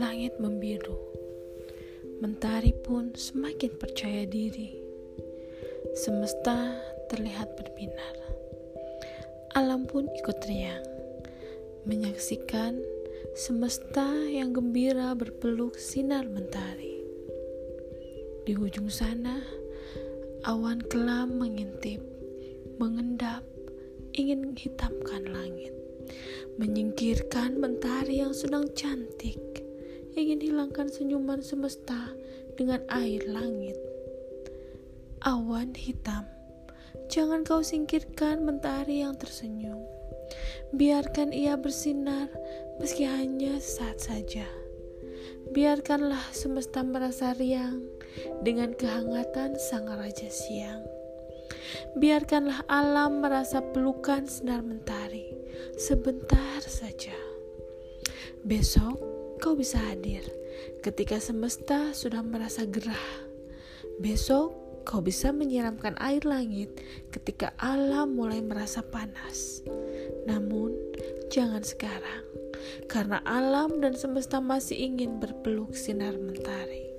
Langit membiru, mentari pun semakin percaya diri. Semesta terlihat berbinar, alam pun ikut riang, menyaksikan semesta yang gembira berpeluk sinar mentari. Di ujung sana, awan kelam mengintip, mengendap, ingin hitamkan langit, menyingkirkan mentari yang sedang cantik ingin hilangkan senyuman semesta dengan air langit. Awan hitam, jangan kau singkirkan mentari yang tersenyum. Biarkan ia bersinar meski hanya saat saja. Biarkanlah semesta merasa riang dengan kehangatan sang raja siang. Biarkanlah alam merasa pelukan sinar mentari sebentar saja. Besok kau bisa hadir ketika semesta sudah merasa gerah. Besok kau bisa menyiramkan air langit ketika alam mulai merasa panas. Namun, jangan sekarang, karena alam dan semesta masih ingin berpeluk sinar mentari.